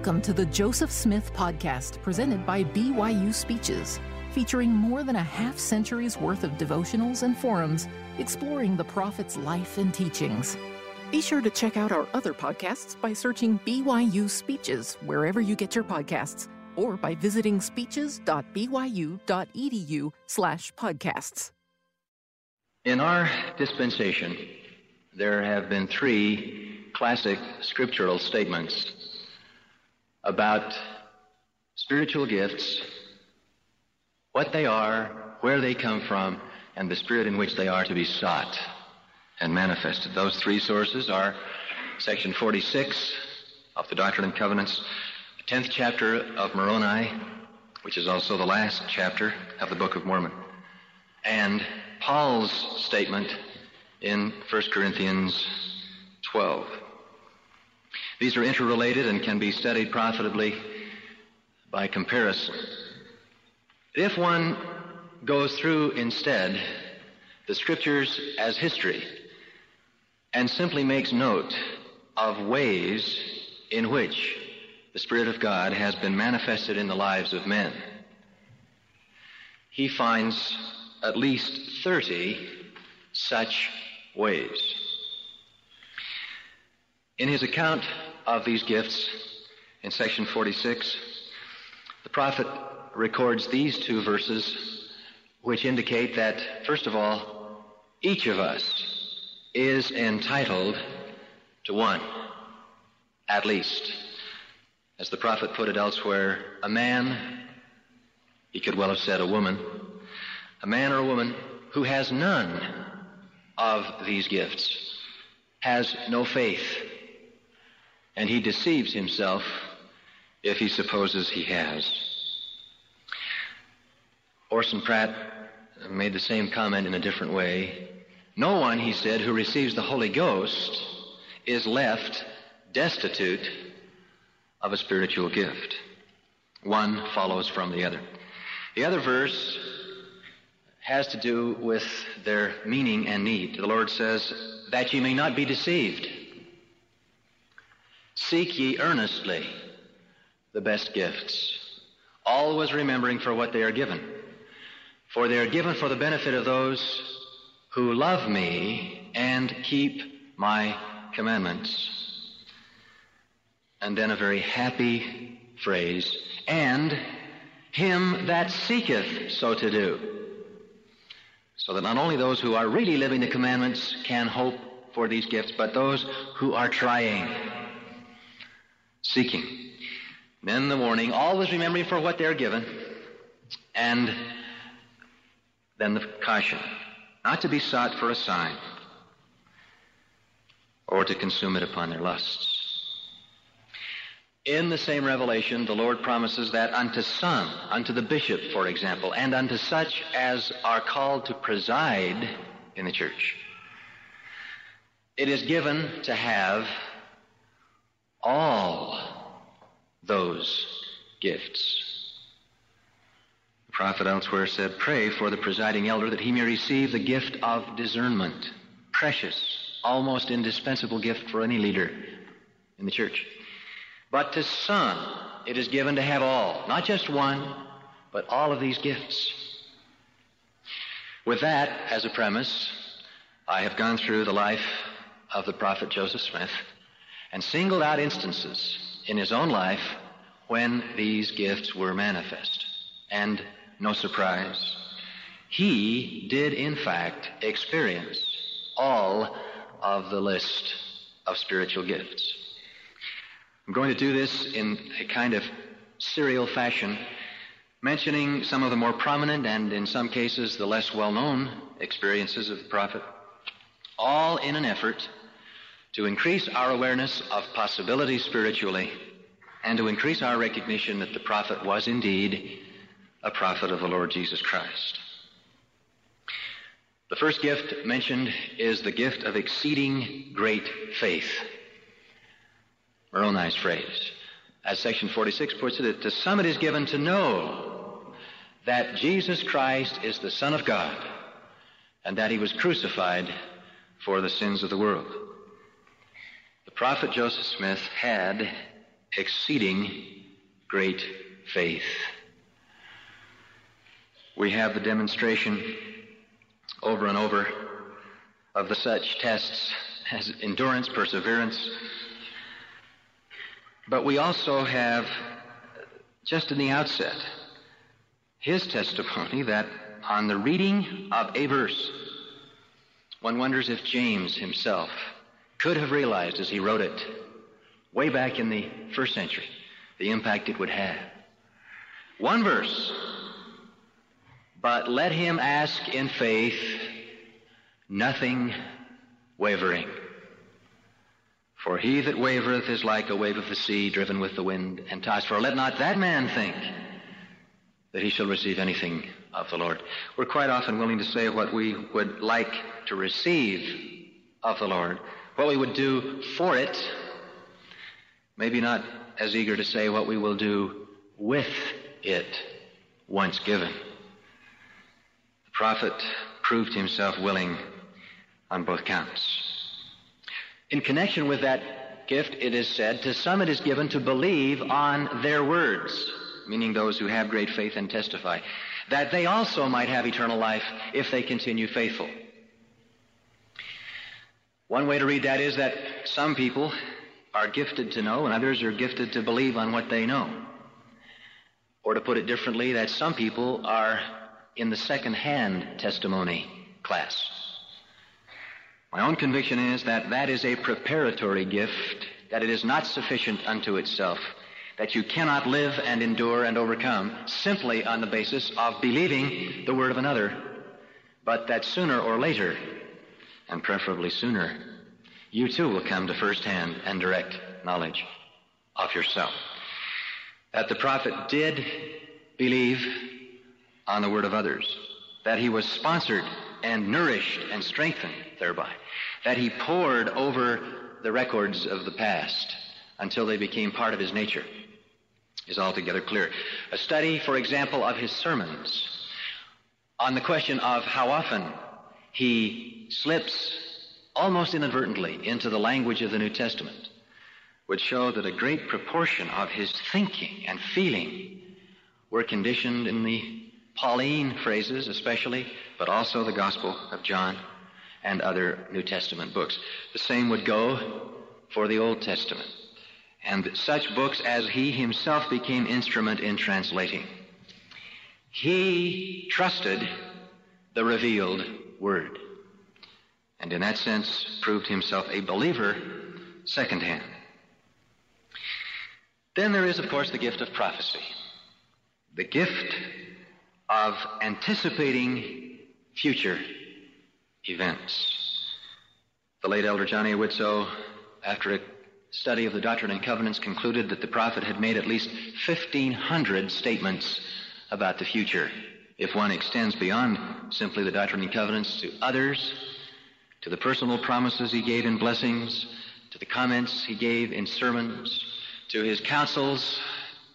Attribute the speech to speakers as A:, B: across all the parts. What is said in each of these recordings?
A: Welcome to the Joseph Smith Podcast, presented by BYU Speeches, featuring more than a half century's worth of devotionals and forums exploring the prophet's life and teachings. Be sure to check out our other podcasts by searching BYU Speeches wherever you get your podcasts or by visiting speeches.byu.edu slash podcasts.
B: In our dispensation, there have been three classic scriptural statements about spiritual gifts, what they are, where they come from, and the spirit in which they are to be sought and manifested. Those three sources are section 46 of the Doctrine and Covenants, the 10th chapter of Moroni, which is also the last chapter of the Book of Mormon, and Paul's statement in 1 Corinthians 12. These are interrelated and can be studied profitably by comparison. If one goes through instead the scriptures as history and simply makes note of ways in which the Spirit of God has been manifested in the lives of men, he finds at least 30 such ways. In his account of these gifts in section 46, the prophet records these two verses which indicate that, first of all, each of us is entitled to one, at least. As the prophet put it elsewhere, a man, he could well have said a woman, a man or a woman who has none of these gifts has no faith and he deceives himself if he supposes he has. Orson Pratt made the same comment in a different way. No one, he said, who receives the Holy Ghost is left destitute of a spiritual gift. One follows from the other. The other verse has to do with their meaning and need. The Lord says, that ye may not be deceived. Seek ye earnestly the best gifts, always remembering for what they are given. For they are given for the benefit of those who love me and keep my commandments. And then a very happy phrase, and him that seeketh so to do. So that not only those who are really living the commandments can hope for these gifts, but those who are trying seeking. Then the warning, always remembering for what they're given, and then the caution, not to be sought for a sign or to consume it upon their lusts. In the same revelation, the Lord promises that unto some, unto the bishop, for example, and unto such as are called to preside in the church, it is given to have all those gifts. The prophet elsewhere said, Pray for the presiding elder that he may receive the gift of discernment. Precious, almost indispensable gift for any leader in the church. But to some, it is given to have all, not just one, but all of these gifts. With that as a premise, I have gone through the life of the prophet Joseph Smith and singled out instances in his own life when these gifts were manifest. And no surprise, he did in fact experience all of the list of spiritual gifts. I'm going to do this in a kind of serial fashion, mentioning some of the more prominent and in some cases the less well known experiences of the prophet, all in an effort to increase our awareness of possibilities spiritually and to increase our recognition that the prophet was indeed a prophet of the Lord Jesus Christ. The first gift mentioned is the gift of exceeding great faith. Moroni's phrase. As section 46 puts it, to some it is given to know that Jesus Christ is the Son of God and that he was crucified for the sins of the world. The prophet Joseph Smith had exceeding great faith. We have the demonstration over and over of the such tests as endurance, perseverance. But we also have, just in the outset, his testimony that on the reading of a verse, one wonders if James himself could have realized as he wrote it way back in the first century the impact it would have. One verse, but let him ask in faith, nothing wavering. For he that wavereth is like a wave of the sea driven with the wind and tossed. For let not that man think that he shall receive anything of the Lord. We're quite often willing to say what we would like to receive of the Lord, what we would do for it, maybe not as eager to say what we will do with it once given. The prophet proved himself willing on both counts. In connection with that gift, it is said, to some it is given to believe on their words, meaning those who have great faith and testify, that they also might have eternal life if they continue faithful. One way to read that is that some people are gifted to know and others are gifted to believe on what they know. Or to put it differently, that some people are in the second hand testimony class. My own conviction is that that is a preparatory gift, that it is not sufficient unto itself, that you cannot live and endure and overcome simply on the basis of believing the word of another, but that sooner or later, and preferably sooner, you too will come to first-hand and direct knowledge of yourself. That the prophet did believe on the word of others, that he was sponsored and nourished and strengthened thereby, that he pored over the records of the past until they became part of his nature is altogether clear. A study, for example, of his sermons on the question of how often he slips almost inadvertently into the language of the New Testament would show that a great proportion of his thinking and feeling were conditioned in the Pauline phrases, especially, but also the Gospel of John and other New Testament books. The same would go for the Old Testament and such books as he himself became instrument in translating. He trusted the revealed word, and in that sense proved himself a believer secondhand. Then there is, of course, the gift of prophecy, the gift of anticipating future events. The late Elder John A. Widtsoe, after a study of the Doctrine and Covenants, concluded that the prophet had made at least 1,500 statements about the future. If one extends beyond simply the Doctrine and Covenants to others, to the personal promises he gave in blessings, to the comments he gave in sermons, to his counsels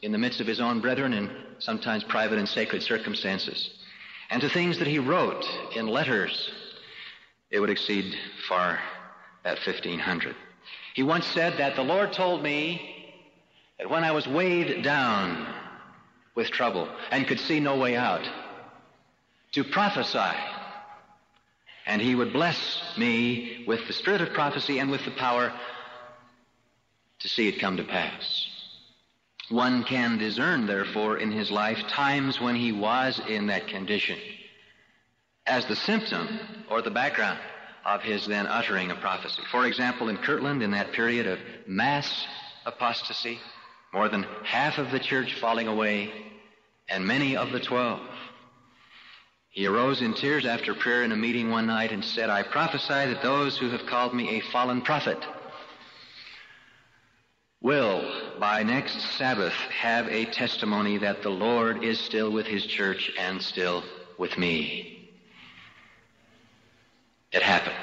B: in the midst of his own brethren in sometimes private and sacred circumstances, and to things that he wrote in letters it would exceed far that 1500. He once said that the Lord told me that when I was weighed down with trouble and could see no way out, to prophesy. And he would bless me with the spirit of prophecy and with the power to see it come to pass. One can discern, therefore, in his life times when he was in that condition as the symptom or the background of his then uttering a prophecy. For example, in Kirtland, in that period of mass apostasy, more than half of the church falling away, and many of the twelve. He arose in tears after prayer in a meeting one night and said, I prophesy that those who have called me a fallen prophet will, by next Sabbath, have a testimony that the Lord is still with his church and still with me. It happened.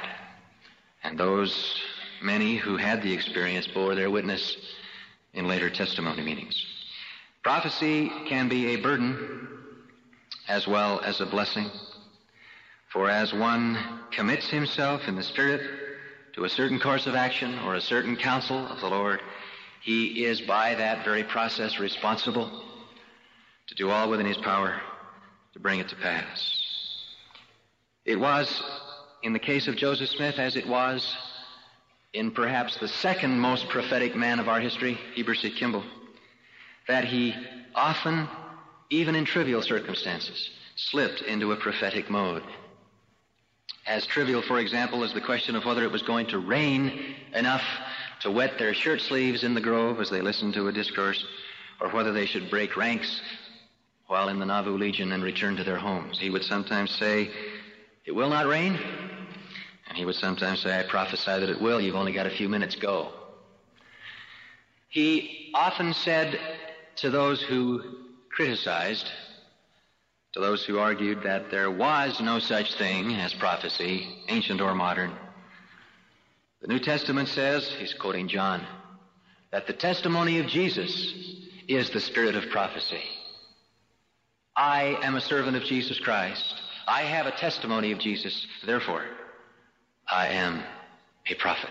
B: And those many who had the experience bore their witness in later testimony meetings. Prophecy can be a burden as well as a blessing. For as one commits himself in the Spirit to a certain course of action or a certain counsel of the Lord, He is by that very process responsible to do all within his power to bring it to pass. It was, in the case of Joseph Smith, as it was in perhaps the second most prophetic man of our history, Heber C. Kimball, that he often, even in trivial circumstances, slipped into a prophetic mode. As trivial, for example, as the question of whether it was going to rain enough to wet their shirt sleeves in the grove as they listened to a discourse, or whether they should break ranks while in the Nauvoo Legion and return to their homes. He would sometimes say, It will not rain. And he would sometimes say, I prophesy that it will. You've only got a few minutes. Go. He often said to those who criticized, to those who argued that there was no such thing as prophecy, ancient or modern, the New Testament says, he's quoting John, that the testimony of Jesus is the spirit of prophecy. I am a servant of Jesus Christ. I have a testimony of Jesus. Therefore, I am a prophet.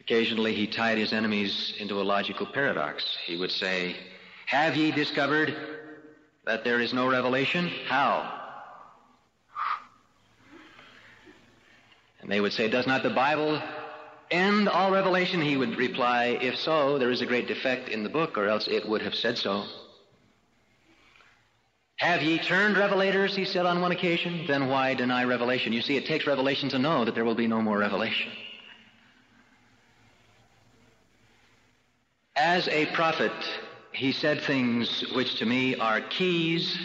B: Occasionally, he tied his enemies into a logical paradox. He would say, Have ye discovered that there is no revelation? How? And they would say, Does not the Bible end all revelation? He would reply, If so, there is a great defect in the book, or else it would have said so. Have ye turned revelators, he said on one occasion? Then why deny revelation? You see, it takes revelation to know that there will be no more revelation. As a prophet, he said things which to me are keys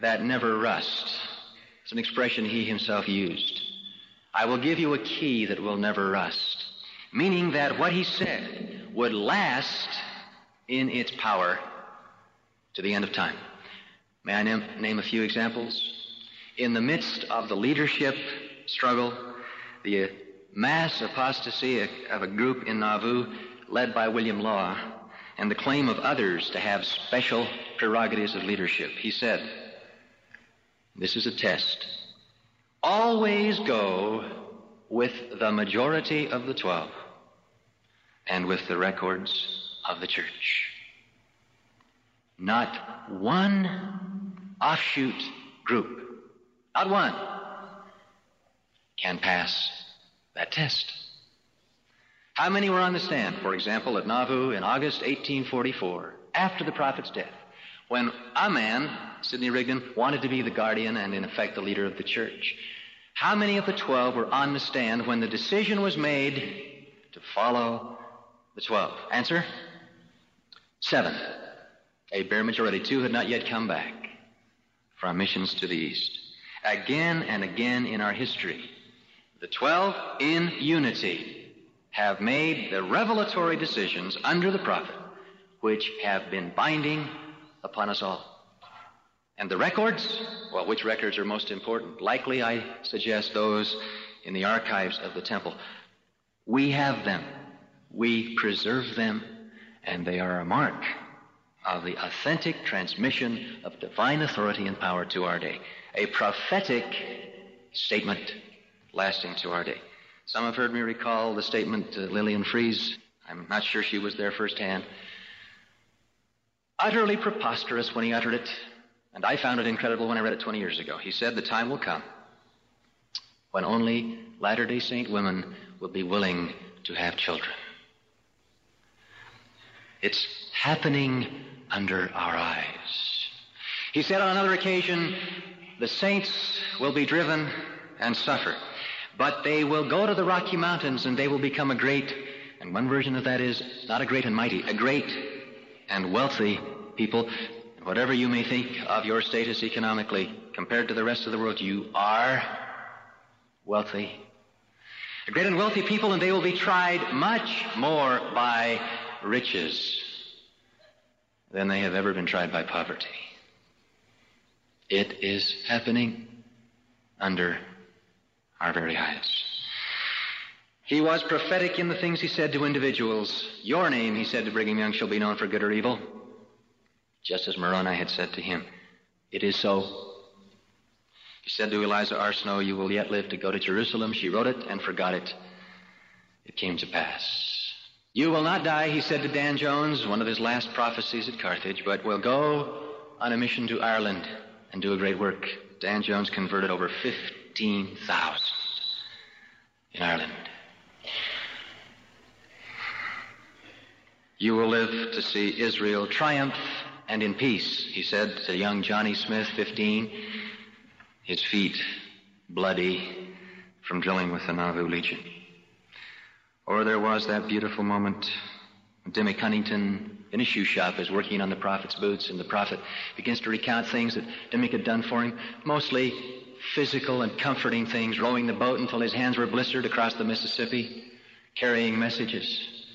B: that never rust. It's an expression he himself used. I will give you a key that will never rust. Meaning that what he said would last in its power to the end of time. May I name, name a few examples? In the midst of the leadership struggle, the mass apostasy of a group in Nauvoo led by William Law, and the claim of others to have special prerogatives of leadership, he said, This is a test. Always go with the majority of the twelve and with the records of the church. Not one offshoot group, not one, can pass that test. How many were on the stand, for example, at Nauvoo in August 1844, after the prophet's death, when a man, Sidney Rigdon, wanted to be the guardian and, in effect, the leader of the church? How many of the twelve were on the stand when the decision was made to follow the twelve? Answer? Seven. A bare majority. Two had not yet come back from missions to the east. Again and again in our history, the twelve in unity have made the revelatory decisions under the prophet, which have been binding upon us all. And the records? Well, which records are most important? Likely, I suggest those in the archives of the temple. We have them. We preserve them, and they are a mark of the authentic transmission of divine authority and power to our day. A prophetic statement lasting to our day. Some have heard me recall the statement to Lillian Fries. I'm not sure she was there firsthand. Utterly preposterous when he uttered it, and I found it incredible when I read it 20 years ago. He said, The time will come when only Latter day Saint women will be willing to have children. It's happening under our eyes. He said on another occasion, The saints will be driven and suffer, but they will go to the Rocky Mountains and they will become a great, and one version of that is not a great and mighty, a great and wealthy people Whatever you may think of your status economically, compared to the rest of the world, you are wealthy. A great and wealthy people, and they will be tried much more by riches than they have ever been tried by poverty. It is happening under our very eyes. He was prophetic in the things he said to individuals. Your name, he said to Brigham Young, shall be known for good or evil just as Moroni had said to him. It is so. He said to Eliza R. Snow, You will yet live to go to Jerusalem. She wrote it and forgot it. It came to pass. You will not die, he said to Dan Jones, one of his last prophecies at Carthage, but will go on a mission to Ireland and do a great work. Dan Jones converted over 15,000 in Ireland. You will live to see Israel triumph and in peace, he said to young Johnny Smith, 15, his feet bloody from drilling with the Nauvoo Legion. Or there was that beautiful moment Dimick Huntington in a shoe shop is working on the prophet's boots, and the prophet begins to recount things that Dimick had done for him, mostly physical and comforting things, rowing the boat until his hands were blistered across the Mississippi, carrying messages,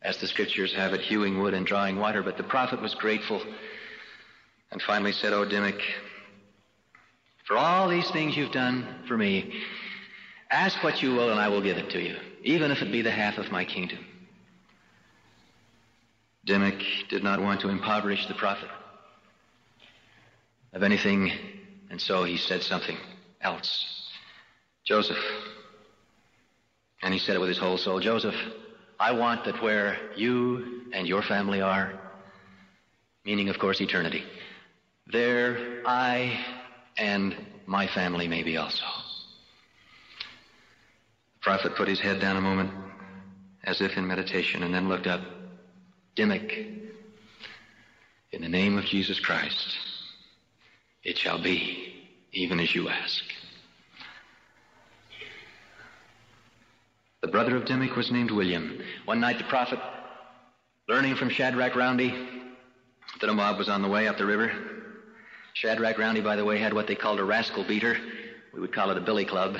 B: as the scriptures have it, hewing wood and drawing water. But the prophet was grateful and finally said, Oh, Dimick, for all these things you've done for me, ask what you will and I will give it to you, even if it be the half of my kingdom. Dimick did not want to impoverish the prophet of anything, and so he said something else. Joseph, and he said it with his whole soul, Joseph, I want that where you and your family are, meaning, of course, eternity, there I and my family may be also. The prophet put his head down a moment, as if in meditation, and then looked up. Dimick, in the name of Jesus Christ, it shall be even as you ask. The brother of Dimick was named William. One night the prophet, learning from Shadrach Roundy that a mob was on the way up the river. Shadrach Roundy, by the way, had what they called a rascal beater. We would call it a billy club.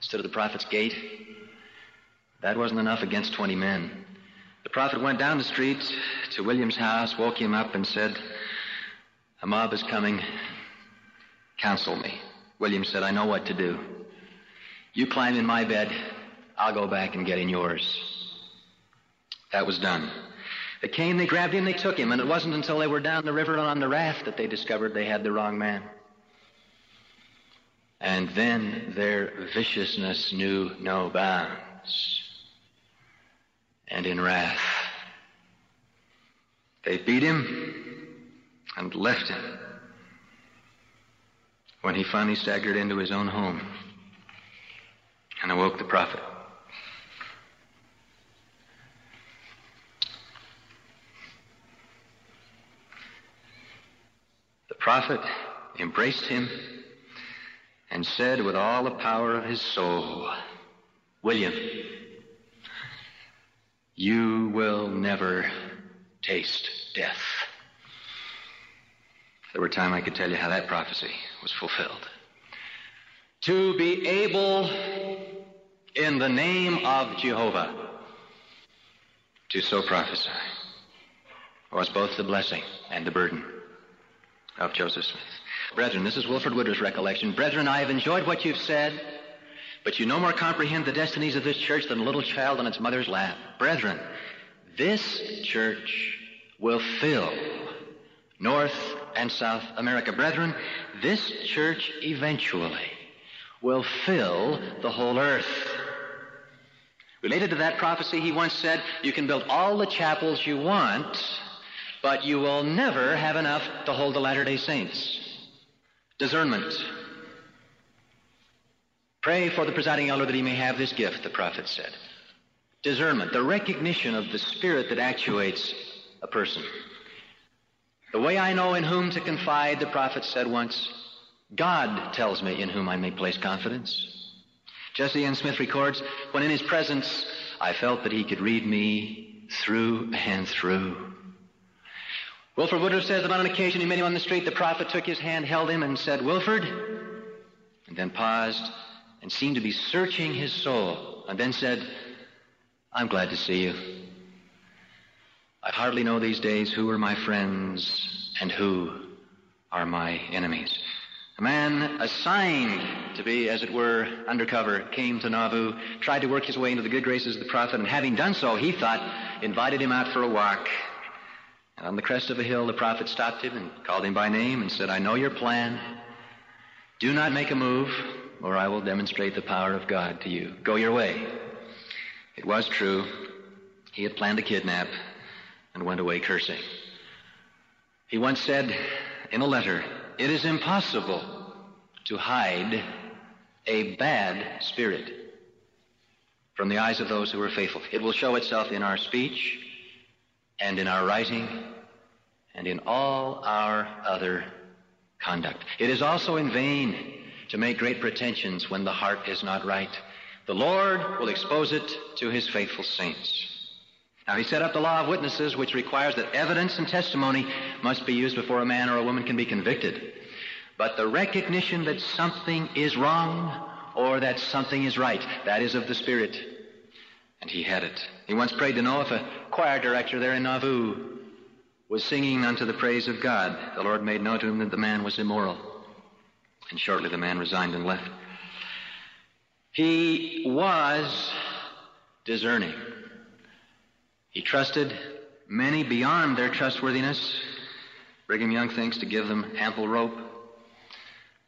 B: Stood at the prophet's gate. That wasn't enough against 20 men. The prophet went down the street to William's house, woke him up, and said, A mob is coming. Counsel me. William said, I know what to do. You climb in my bed. I'll go back and get in yours. That was done. They came, they grabbed him, they took him, and it wasn't until they were down the river and on the raft that they discovered they had the wrong man. And then their viciousness knew no bounds and in wrath. They beat him and left him when he finally staggered into his own home and awoke the prophet. The prophet embraced him and said with all the power of his soul, William, you will never taste death. There were time, I could tell you how that prophecy was fulfilled. To be able, in the name of Jehovah, to so prophesy was both the blessing and the burden of Joseph Smith. Brethren, this is Wilford Woodruff's recollection. Brethren, I have enjoyed what you've said. But you no more comprehend the destinies of this church than a little child on its mother's lap. Brethren, this church will fill North and South America. Brethren, this church eventually will fill the whole earth. Related to that prophecy, he once said, You can build all the chapels you want, but you will never have enough to hold the Latter day Saints. Discernment. Pray for the presiding elder that he may have this gift, the prophet said. Discernment, the recognition of the spirit that actuates a person. The way I know in whom to confide, the prophet said once, God tells me in whom I may place confidence. Jesse N. Smith records, when in his presence, I felt that he could read me through and through. Wilford Woodruff says that on an occasion he met him on the street. The prophet took his hand, held him, and said, Wilford, and then paused and seemed to be searching his soul, and then said, I'm glad to see you. I hardly know these days who are my friends and who are my enemies. A man assigned to be, as it were, undercover came to Nauvoo, tried to work his way into the good graces of the prophet, and having done so, he thought, invited him out for a walk. And on the crest of a hill, the prophet stopped him and called him by name and said, I know your plan. Do not make a move or I will demonstrate the power of God to you. Go your way. It was true. he had planned to kidnap and went away cursing. He once said in a letter, It is impossible to hide a bad spirit from the eyes of those who are faithful. It will show itself in our speech and in our writing and in all our other conduct. It is also in vain to make great pretensions when the heart is not right. The Lord will expose it to his faithful saints. Now, he set up the law of witnesses, which requires that evidence and testimony must be used before a man or a woman can be convicted. But the recognition that something is wrong or that something is right, that is of the Spirit. And he had it. He once prayed to know if a choir director there in Nauvoo was singing unto the praise of God. The Lord made known to him that the man was immoral. And shortly the man resigned and left. He was discerning. He trusted many beyond their trustworthiness. Brigham Young thinks to give them ample rope.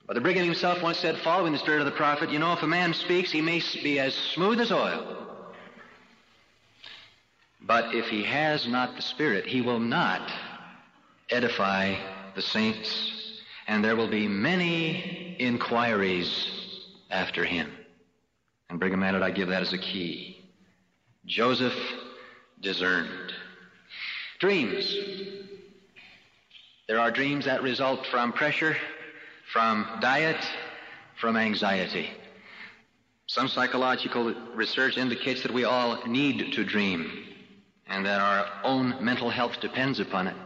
B: But the Brigham himself once said, following the spirit of the prophet, you know, if a man speaks, he may be as smooth as oil. But if he has not the Spirit, he will not edify the saints, and there will be many inquiries after him. And Brigham added, I give that as a key. Joseph discerned. Dreams. There are dreams that result from pressure, from diet, from anxiety. Some psychological research indicates that we all need to dream and that our own mental health depends upon it.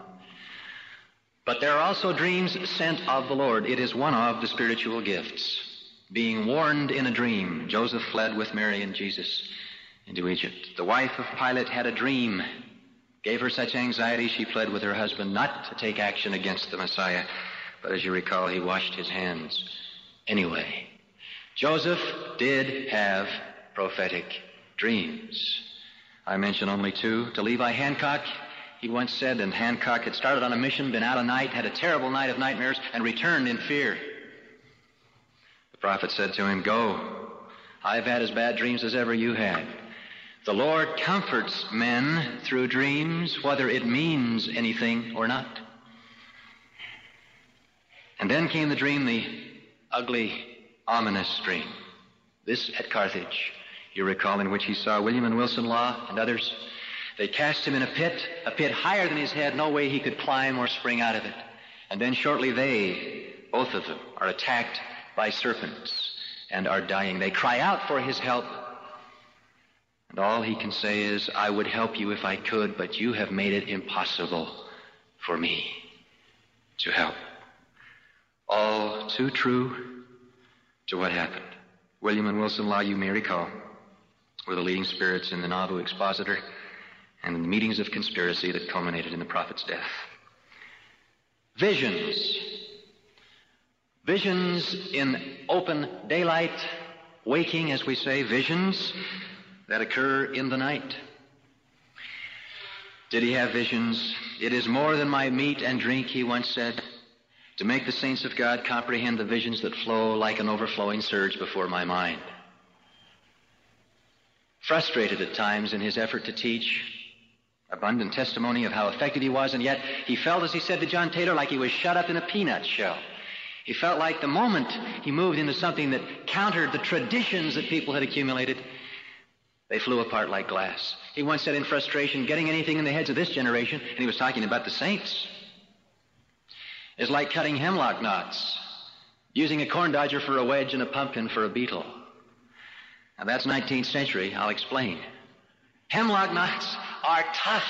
B: But there are also dreams sent of the Lord. It is one of the spiritual gifts. Being warned in a dream, Joseph fled with Mary and Jesus into Egypt. The wife of Pilate had a dream, gave her such anxiety she pled with her husband not to take action against the Messiah. But as you recall, he washed his hands anyway. Joseph did have prophetic dreams. I mention only two. To Levi Hancock, he once said, and Hancock had started on a mission, been out a night, had a terrible night of nightmares, and returned in fear. The prophet said to him, Go. I've had as bad dreams as ever you had. The Lord comforts men through dreams, whether it means anything or not. And then came the dream, the ugly, ominous dream. This at Carthage you recall, in which he saw William and Wilson Law and others. They cast him in a pit, a pit higher than his head, no way he could climb or spring out of it. And then shortly they, both of them, are attacked by serpents and are dying. They cry out for his help. And all he can say is, I would help you if I could, but you have made it impossible for me to help. All too true to what happened. William and Wilson Law, you may recall, were the leading spirits in the Nauvoo Expositor and in the meetings of conspiracy that culminated in the prophet's death. Visions. Visions in open daylight, waking, as we say, visions that occur in the night. Did he have visions? It is more than my meat and drink, he once said, to make the saints of God comprehend the visions that flow like an overflowing surge before my mind frustrated at times in his effort to teach, abundant testimony of how effective he was, and yet he felt, as he said to John Taylor, like he was shut up in a peanut shell. He felt like the moment he moved into something that countered the traditions that people had accumulated, they flew apart like glass. He once said in frustration, getting anything in the heads of this generation, and he was talking about the saints, is like cutting hemlock knots, using a corn dodger for a wedge and a pumpkin for a beetle. Now that's 19th century. I'll explain. Hemlock knots are tough.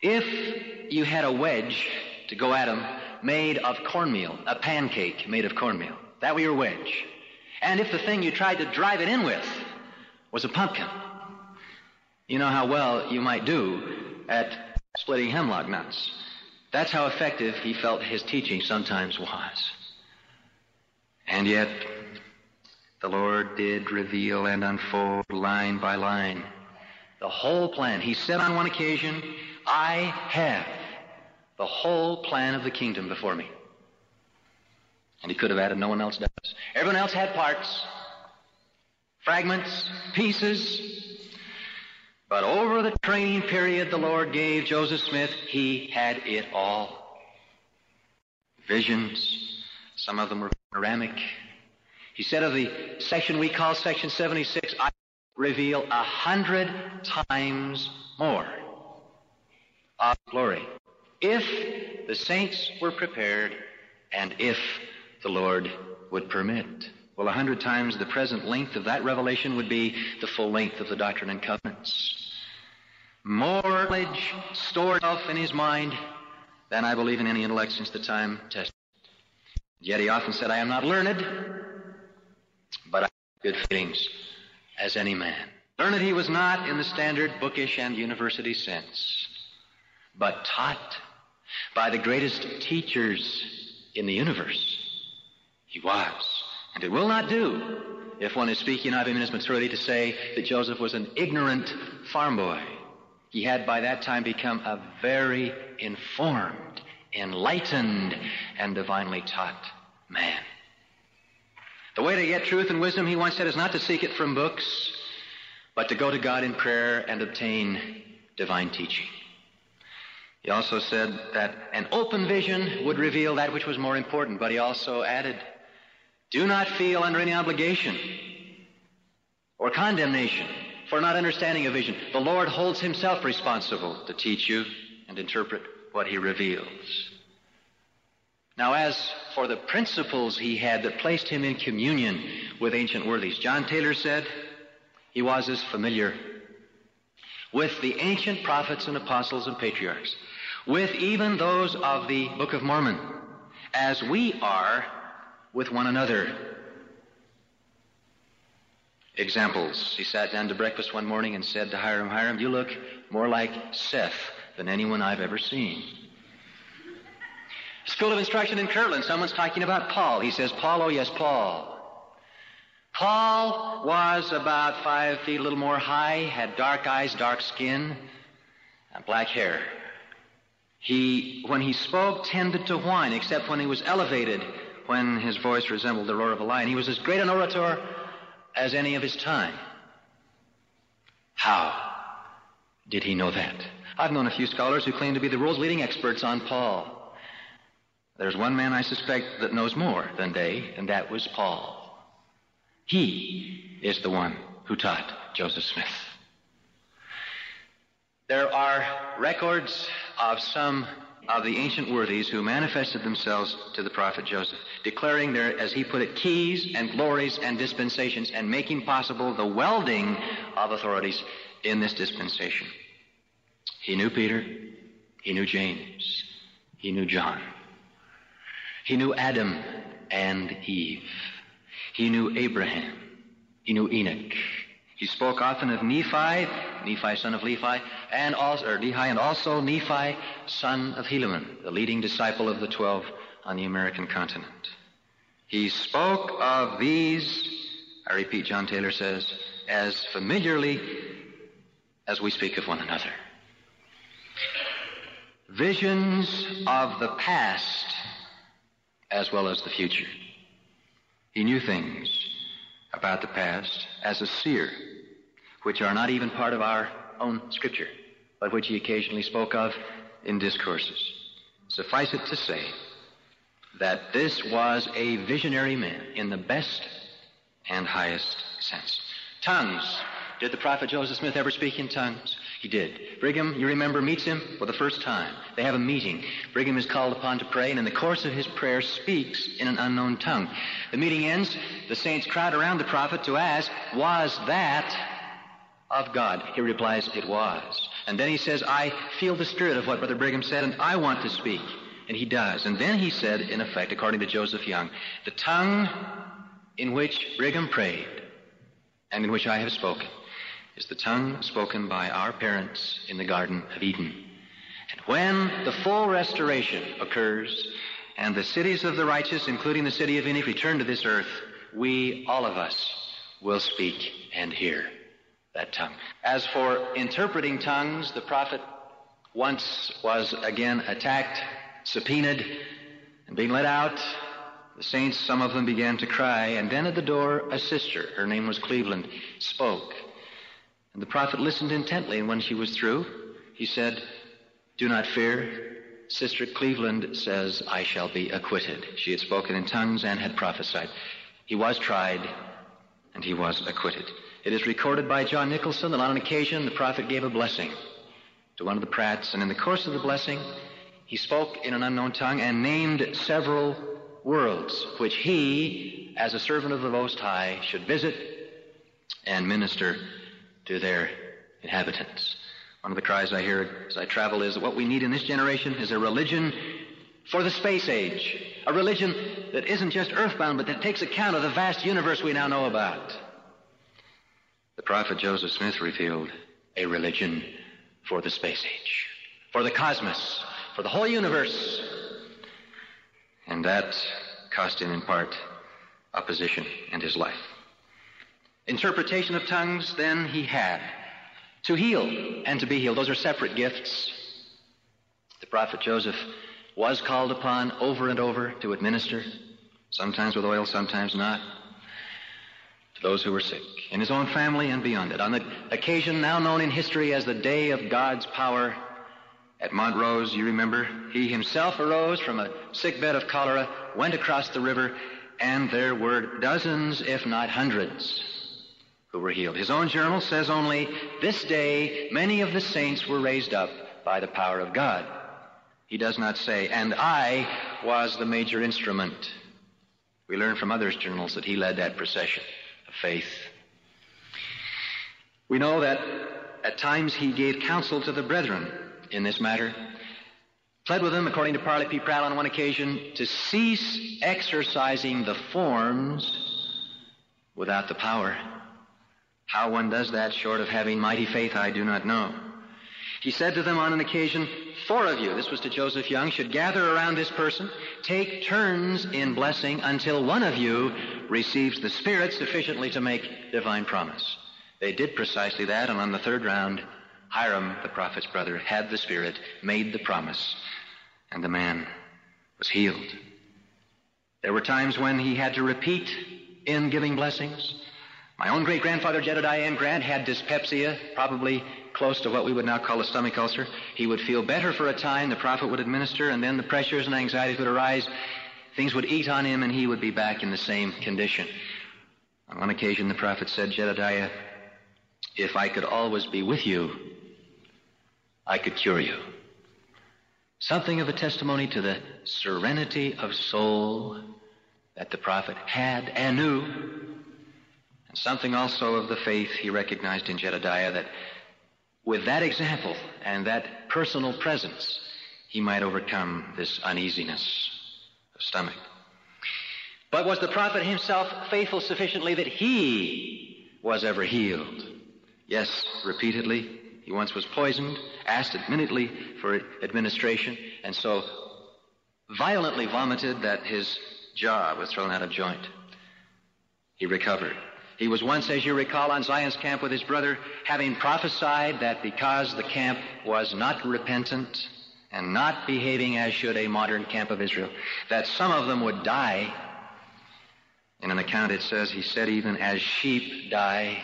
B: If you had a wedge to go at them made of cornmeal, a pancake made of cornmeal, that were your wedge. And if the thing you tried to drive it in with was a pumpkin, you know how well you might do at splitting hemlock nuts. That's how effective he felt his teaching sometimes was. And yet, the Lord did reveal and unfold line by line the whole plan. He said on one occasion, I have the whole plan of the kingdom before me. And he could have added, no one else does. Everyone else had parts, fragments, pieces. But over the training period the Lord gave Joseph Smith, he had it all. Visions, some of them were panoramic. He said of the section we call section 76, I reveal a hundred times more of glory if the saints were prepared and if the Lord would permit. Well, a hundred times the present length of that revelation would be the full length of the Doctrine and Covenants. More knowledge stored up in his mind than I believe in any intellect since the time tested. Yet he often said, I am not learned, but I have good feelings as any man. Learned he was not in the standard bookish and university sense, but taught by the greatest teachers in the universe. He was. And it will not do if one is speaking of him in his maturity to say that Joseph was an ignorant farm boy. He had by that time become a very informed, enlightened, and divinely taught man. The way to get truth and wisdom, he once said, is not to seek it from books, but to go to God in prayer and obtain divine teaching. He also said that an open vision would reveal that which was more important, but he also added, do not feel under any obligation or condemnation for not understanding a vision. The Lord holds himself responsible to teach you and interpret what he reveals. Now, as for the principles he had that placed him in communion with ancient worthies, John Taylor said he was as familiar with the ancient prophets and apostles and patriarchs with even those of the Book of Mormon, as we are with one another. Examples. He sat down to breakfast one morning and said to Hyrum, Hyrum, you look more like Seth than anyone I've ever seen. School of Instruction in Kirtland, someone's talking about Paul. He says, Paul, oh yes, Paul. Paul was about five feet, a little more high, had dark eyes, dark skin, and black hair. He, when he spoke, tended to whine, except when he was elevated, when his voice resembled the roar of a lion. He was as great an orator as any of his time. How did he know that? I've known a few scholars who claim to be the world's leading experts on Paul. There's one man I suspect that knows more than they, and that was Paul. He is the one who taught Joseph Smith. There are records of some of the ancient worthies who manifested themselves to the prophet Joseph, declaring their, as he put it, keys and glories and dispensations and making possible the welding of authorities in this dispensation. He knew Peter. He knew James. He knew John. He knew Adam and Eve. He knew Abraham. He knew Enoch. He spoke often of Nephi, Nephi son of Lehi, and also, or Lehi, and also Nephi son of Helaman, the leading disciple of the twelve on the American continent. He spoke of these, I repeat, John Taylor says, as familiarly as we speak of one another. Visions of the past as well as the future. He knew things about the past as a seer which are not even part of our own scripture, but which he occasionally spoke of in discourses. Suffice it to say that this was a visionary man in the best and highest sense. Tongues. Did the prophet Joseph Smith ever speak in tongues? He did. Brigham, you remember, meets him for the first time. They have a meeting. Brigham is called upon to pray, and in the course of his prayer speaks in an unknown tongue. The meeting ends. The saints crowd around the prophet to ask, Was that of God? He replies, It was. And then he says, I feel the spirit of what Brother Brigham said, and I want to speak. And he does. And then he said, in effect, according to Joseph Young, the tongue in which Brigham prayed and in which I have spoken is the tongue spoken by our parents in the Garden of Eden. And when the full restoration occurs and the cities of the righteous, including the city of Enoch, return to this earth, we, all of us, will speak and hear that tongue. As for interpreting tongues, the prophet once was again attacked, subpoenaed, and being let out. The saints, some of them began to cry, and then at the door, a sister, her name was Cleveland, spoke. And the prophet listened intently, and when she was through, he said, Do not fear. Sister Cleveland says, I shall be acquitted. She had spoken in tongues and had prophesied. He was tried, and he was acquitted. It is recorded by John Nicholson that on an occasion the prophet gave a blessing to one of the Pratts, and in the course of the blessing, he spoke in an unknown tongue and named several worlds which he, as a servant of the Most High, should visit and minister to their inhabitants. One of the cries I hear as I travel is that what we need in this generation is a religion for the space age. A religion that isn't just earthbound, but that takes account of the vast universe we now know about. The prophet Joseph Smith revealed a religion for the space age, for the cosmos, for the whole universe. And that cost him in part opposition and his life. Interpretation of tongues, then, he had. To heal and to be healed, those are separate gifts. The prophet Joseph was called upon over and over to administer, sometimes with oil, sometimes not, to those who were sick, in his own family and beyond it. On the occasion now known in history as the Day of God's Power at Montrose, you remember, he himself arose from a sick bed of cholera, went across the river, and there were dozens, if not hundreds, who were healed. His own journal says only, this day many of the saints were raised up by the power of God. He does not say, and I was the major instrument. We learn from others' journals that he led that procession of faith. We know that at times he gave counsel to the brethren in this matter. Pled with them, according to Parley P. Pratt on one occasion, to cease exercising the forms without the power. How one does that short of having mighty faith, I do not know. He said to them on an occasion, Four of you, this was to Joseph Young, should gather around this person, take turns in blessing until one of you receives the Spirit sufficiently to make divine promise. They did precisely that, and on the third round, Hyrum, the prophet's brother, had the Spirit, made the promise, and the man was healed. There were times when he had to repeat in giving blessings. My own great grandfather, Jedediah M. Grant, had dyspepsia, probably close to what we would now call a stomach ulcer. He would feel better for a time, the prophet would administer, and then the pressures and anxieties would arise. Things would eat on him, and he would be back in the same condition. On one occasion, the prophet said, Jedediah, if I could always be with you, I could cure you. Something of a testimony to the serenity of soul that the prophet had and knew, and something also of the faith he recognized in Jedediah that with that example and that personal presence, he might overcome this uneasiness of stomach. But was the prophet himself faithful sufficiently that he was ever healed? Yes, repeatedly. He once was poisoned, asked immediately for administration, and so violently vomited that his jaw was thrown out of joint. He recovered. He was once, as you recall, on Zion's camp with his brother, having prophesied that because the camp was not repentant and not behaving as should a modern camp of Israel, that some of them would die. In an account it says, he said, even as sheep die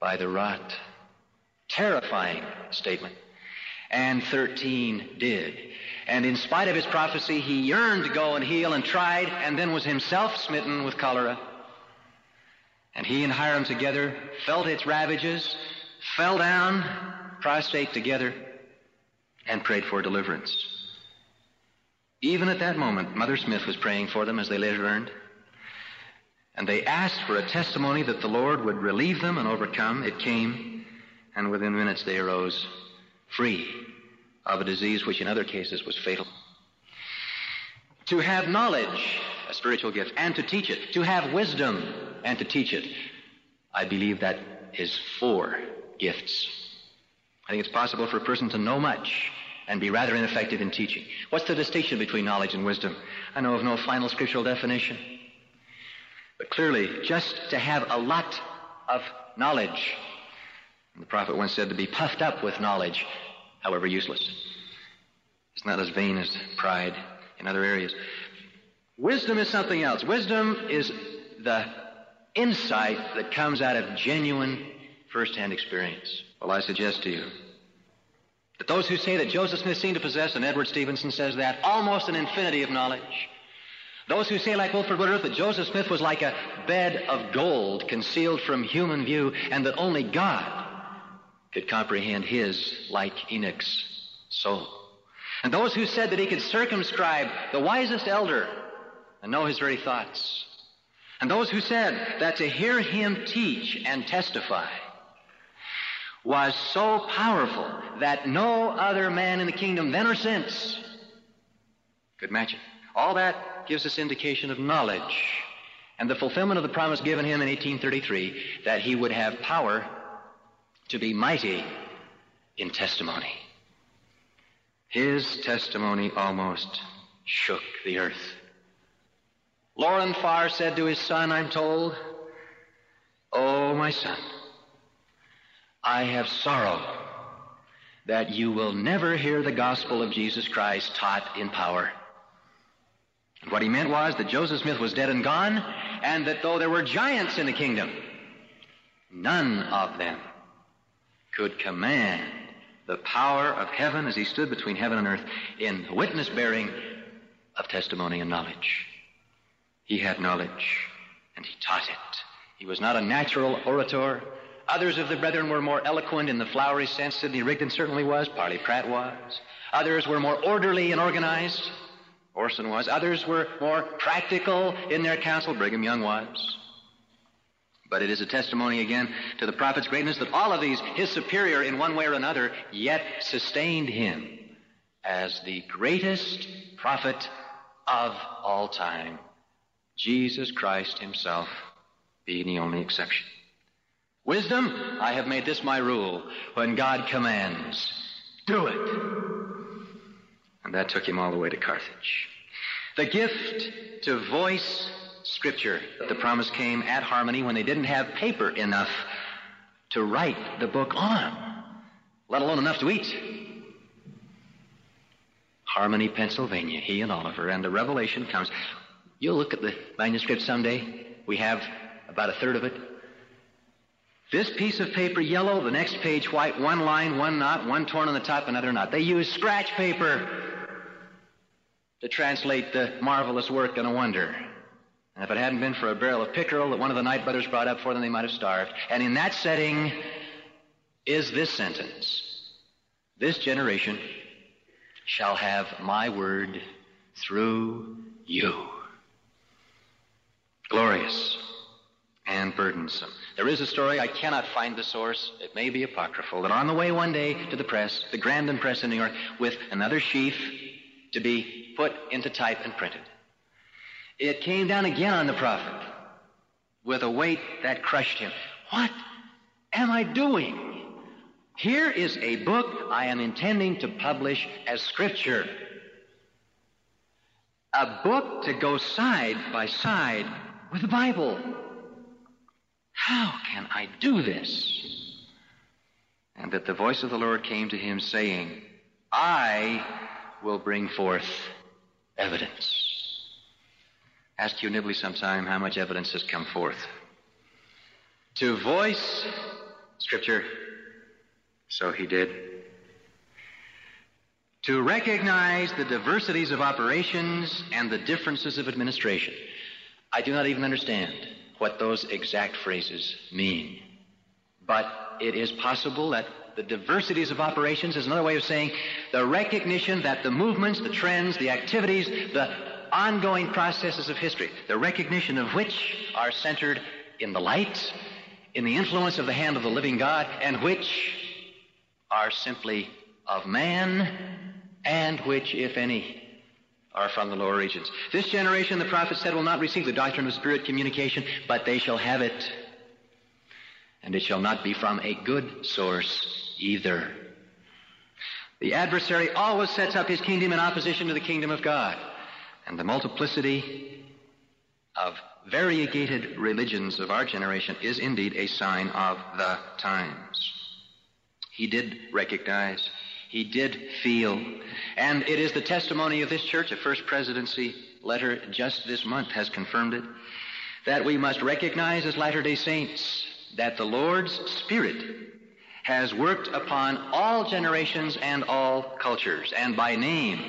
B: by the rot. Terrifying statement. And 13 did. And in spite of his prophecy, he yearned to go and heal and tried, and then was himself smitten with cholera. And he and Hyrum together felt its ravages, fell down, prostrate together, and prayed for deliverance. Even at that moment, Mother Smith was praying for them, as they later learned. And they asked for a testimony that the Lord would relieve them and overcome. It came, and within minutes they arose free of a disease which in other cases was fatal. To have knowledge, a spiritual gift, and to teach it. To have wisdom, and to teach it. I believe that is four gifts. I think it's possible for a person to know much and be rather ineffective in teaching. What's the distinction between knowledge and wisdom? I know of no final scriptural definition. But clearly, just to have a lot of knowledge, the prophet once said to be puffed up with knowledge, however useless, is not as vain as pride in other areas. Wisdom is something else. Wisdom is the insight that comes out of genuine first-hand experience. Well, I suggest to you that those who say that Joseph Smith seemed to possess, and Edward Stevenson says that, almost an infinity of knowledge, those who say, like Wilford Woodruff, that Joseph Smith was like a bed of gold concealed from human view, and that only God could comprehend his, like Enoch's, soul. And those who said that he could circumscribe the wisest elder and know his very thoughts. And those who said that to hear him teach and testify was so powerful that no other man in the kingdom then or since could match it. All that gives us indication of knowledge and the fulfillment of the promise given him in 1833 that he would have power to be mighty in testimony. His testimony almost shook the earth. Lorin Farr said to his son, I'm told, Oh, my son, I have sorrow that you will never hear the gospel of Jesus Christ taught in power. And what he meant was that Joseph Smith was dead and gone, and that though there were giants in the kingdom, none of them could command the power of heaven as he stood between heaven and earth in witness bearing of testimony and knowledge. He had knowledge, and he taught it. He was not a natural orator. Others of the brethren were more eloquent in the flowery sense. Sidney Rigdon certainly was. Parley Pratt was. Others were more orderly and organized. Orson was. Others were more practical in their counsel. Brigham Young was. But it is a testimony again to the prophet's greatness that all of these, his superior in one way or another, yet sustained him as the greatest prophet of all time, Jesus Christ himself being the only exception. Wisdom, I have made this my rule. When God commands, do it. And that took him all the way to Carthage. The gift to voice Scripture. The promise came at Harmony when they didn't have paper enough to write the book on, let alone enough to eat. Harmony, Pennsylvania, he and Oliver, and the revelation comes. You'll look at the manuscript someday. We have about a third of it. This piece of paper yellow, the next page white, one line, one knot, one torn on the top, another knot. They use scratch paper to translate the marvelous work and a wonder. And if it hadn't been for a barrel of pickerel that one of the Knight brothers brought up for them, they might have starved. And in that setting is this sentence This generation shall have my word through you. Glorious and burdensome. There is a story, I cannot find the source, it may be apocryphal, that on the way one day to the press, the Grandin Press in New York, with another sheaf to be put into type and printed, it came down again on the prophet with a weight that crushed him. What am I doing? Here is a book I am intending to publish as scripture. A book to go side by side with the Bible. How can I do this? And that the voice of the Lord came to him saying, I will bring forth evidence. Ask Hugh Nibley sometime how much evidence has come forth. To voice Scripture, so he did. To recognize the diversities of operations and the differences of administration. I do not even understand what those exact phrases mean. But it is possible that the diversities of operations is another way of saying the recognition that the movements, the trends, the activities, the ongoing processes of history, the recognition of which are centered in the light, in the influence of the hand of the living God, and which are simply of man, and which, if any, are from the lower regions. This generation, the prophet said, will not receive the doctrine of spirit communication, but they shall have it. And it shall not be from a good source either. The adversary always sets up his kingdom in opposition to the kingdom of God. And the multiplicity of variegated religions of our generation is indeed a sign of the times. He did recognize, he did feel, and it is the testimony of this church, a first presidency letter just this month has confirmed it, that we must recognize as Latter day Saints that the Lord's Spirit has worked upon all generations and all cultures, and by name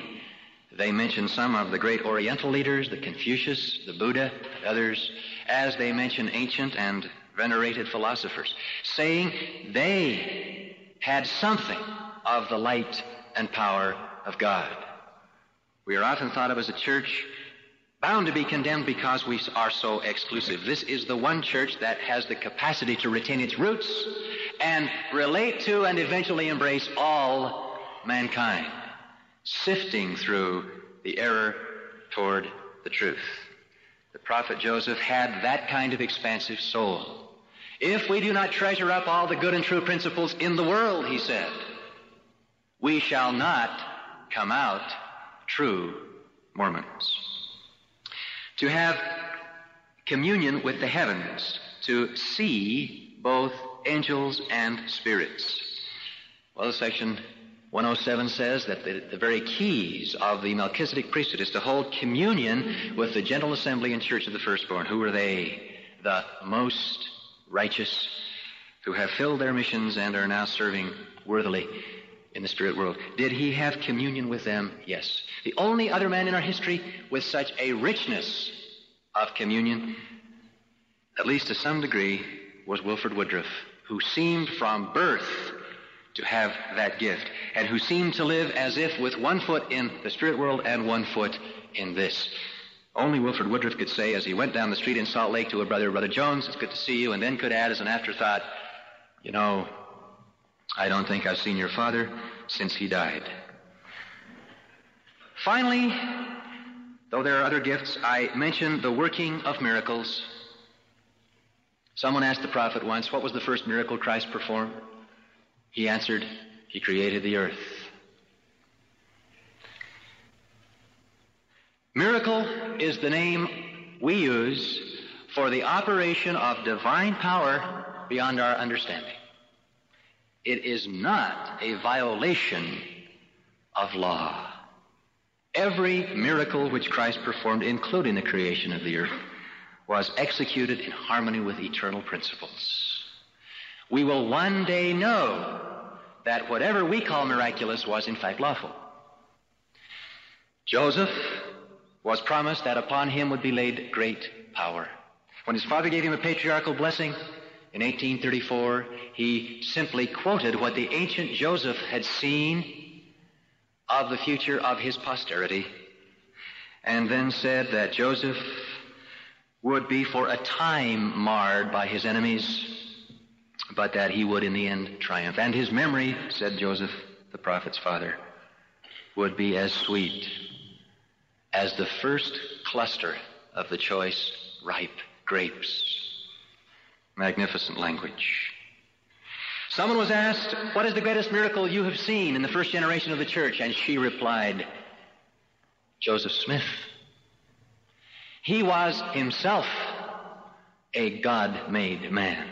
B: they mention some of the great Oriental leaders, the Confucius, the Buddha, others, as they mention ancient and venerated philosophers, saying they had something of the light and power of God. We are often thought of as a church bound to be condemned because we are so exclusive. This is the one church that has the capacity to retain its roots and relate to and eventually embrace all mankind sifting through the error toward the truth. The prophet Joseph had that kind of expansive soul. If we do not treasure up all the good and true principles in the world, he said, we shall not come out true Mormons. To have communion with the heavens, to see both angels and spirits. Well, section 107 says that the, the, very keys of the Melchizedek priesthood is to hold communion with the general assembly and church of the firstborn. Who are they? The most righteous who have filled their missions and are now serving worthily in the spirit world. Did he have communion with them? Yes. The only other man in our history with such a richness of communion, at least to some degree, was Wilford Woodruff, who seemed from birth to have that gift, and who seemed to live as if with one foot in the spirit world and one foot in this. Only Wilford Woodruff could say as he went down the street in Salt Lake to a brother, Brother Jones, it's good to see you, and then could add as an afterthought, you know, I don't think I've seen your father since he died. Finally, though there are other gifts, I mention the working of miracles. Someone asked the prophet once, what was the first miracle Christ performed? He answered, He created the earth. Miracle is the name we use for the operation of divine power beyond our understanding. It is not a violation of law. Every miracle which Christ performed, including the creation of the earth, was executed in harmony with eternal principles we will one day know that whatever we call miraculous was in fact lawful. Joseph was promised that upon him would be laid great power. When his father gave him a patriarchal blessing in 1834, he simply quoted what the ancient Joseph had seen of the future of his posterity, and then said that Joseph would be for a time marred by his enemies but that he would in the end triumph. And his memory, said Joseph, the prophet's father, would be as sweet as the first cluster of the choice ripe grapes. Magnificent language. Someone was asked, What is the greatest miracle you have seen in the first generation of the church? And she replied, Joseph Smith. He was himself a God made man.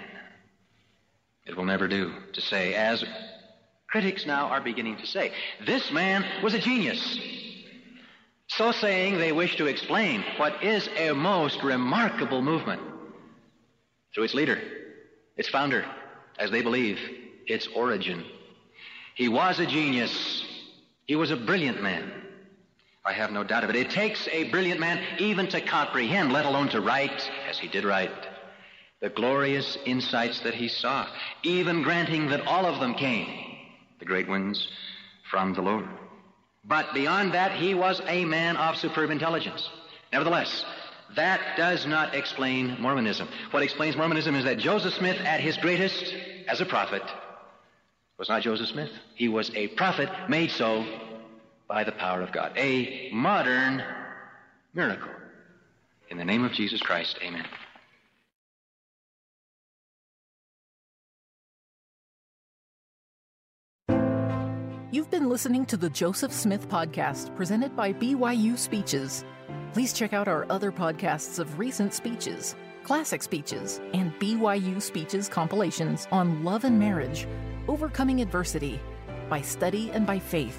B: It will never do to say, as critics now are beginning to say, this man was a genius. So saying, they wish to explain what is a most remarkable movement through its leader, its founder, as they believe, its origin. He was a genius. He was a brilliant man. I have no doubt of it. It takes a brilliant man even to comprehend, let alone to write, as he did write, the glorious insights that he saw, even granting that all of them came, the great ones, from the Lord. But beyond that, he was a man of superb intelligence. Nevertheless, that does not explain Mormonism. What explains Mormonism is that Joseph Smith, at his greatest as a prophet, was not Joseph Smith. He was a prophet made so by the power of God. A modern miracle. In the name of Jesus Christ, amen.
A: You've been listening to the Joseph Smith Podcast presented by BYU Speeches. Please check out our other podcasts of recent speeches, classic speeches, and BYU Speeches compilations on love and marriage, overcoming adversity, by study and by faith.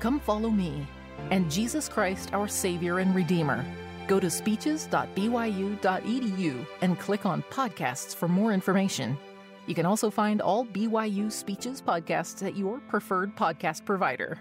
A: Come follow me and Jesus Christ, our Savior and Redeemer. Go to speeches.byu.edu and click on podcasts for more information. You can also find all BYU Speeches podcasts at your preferred podcast provider.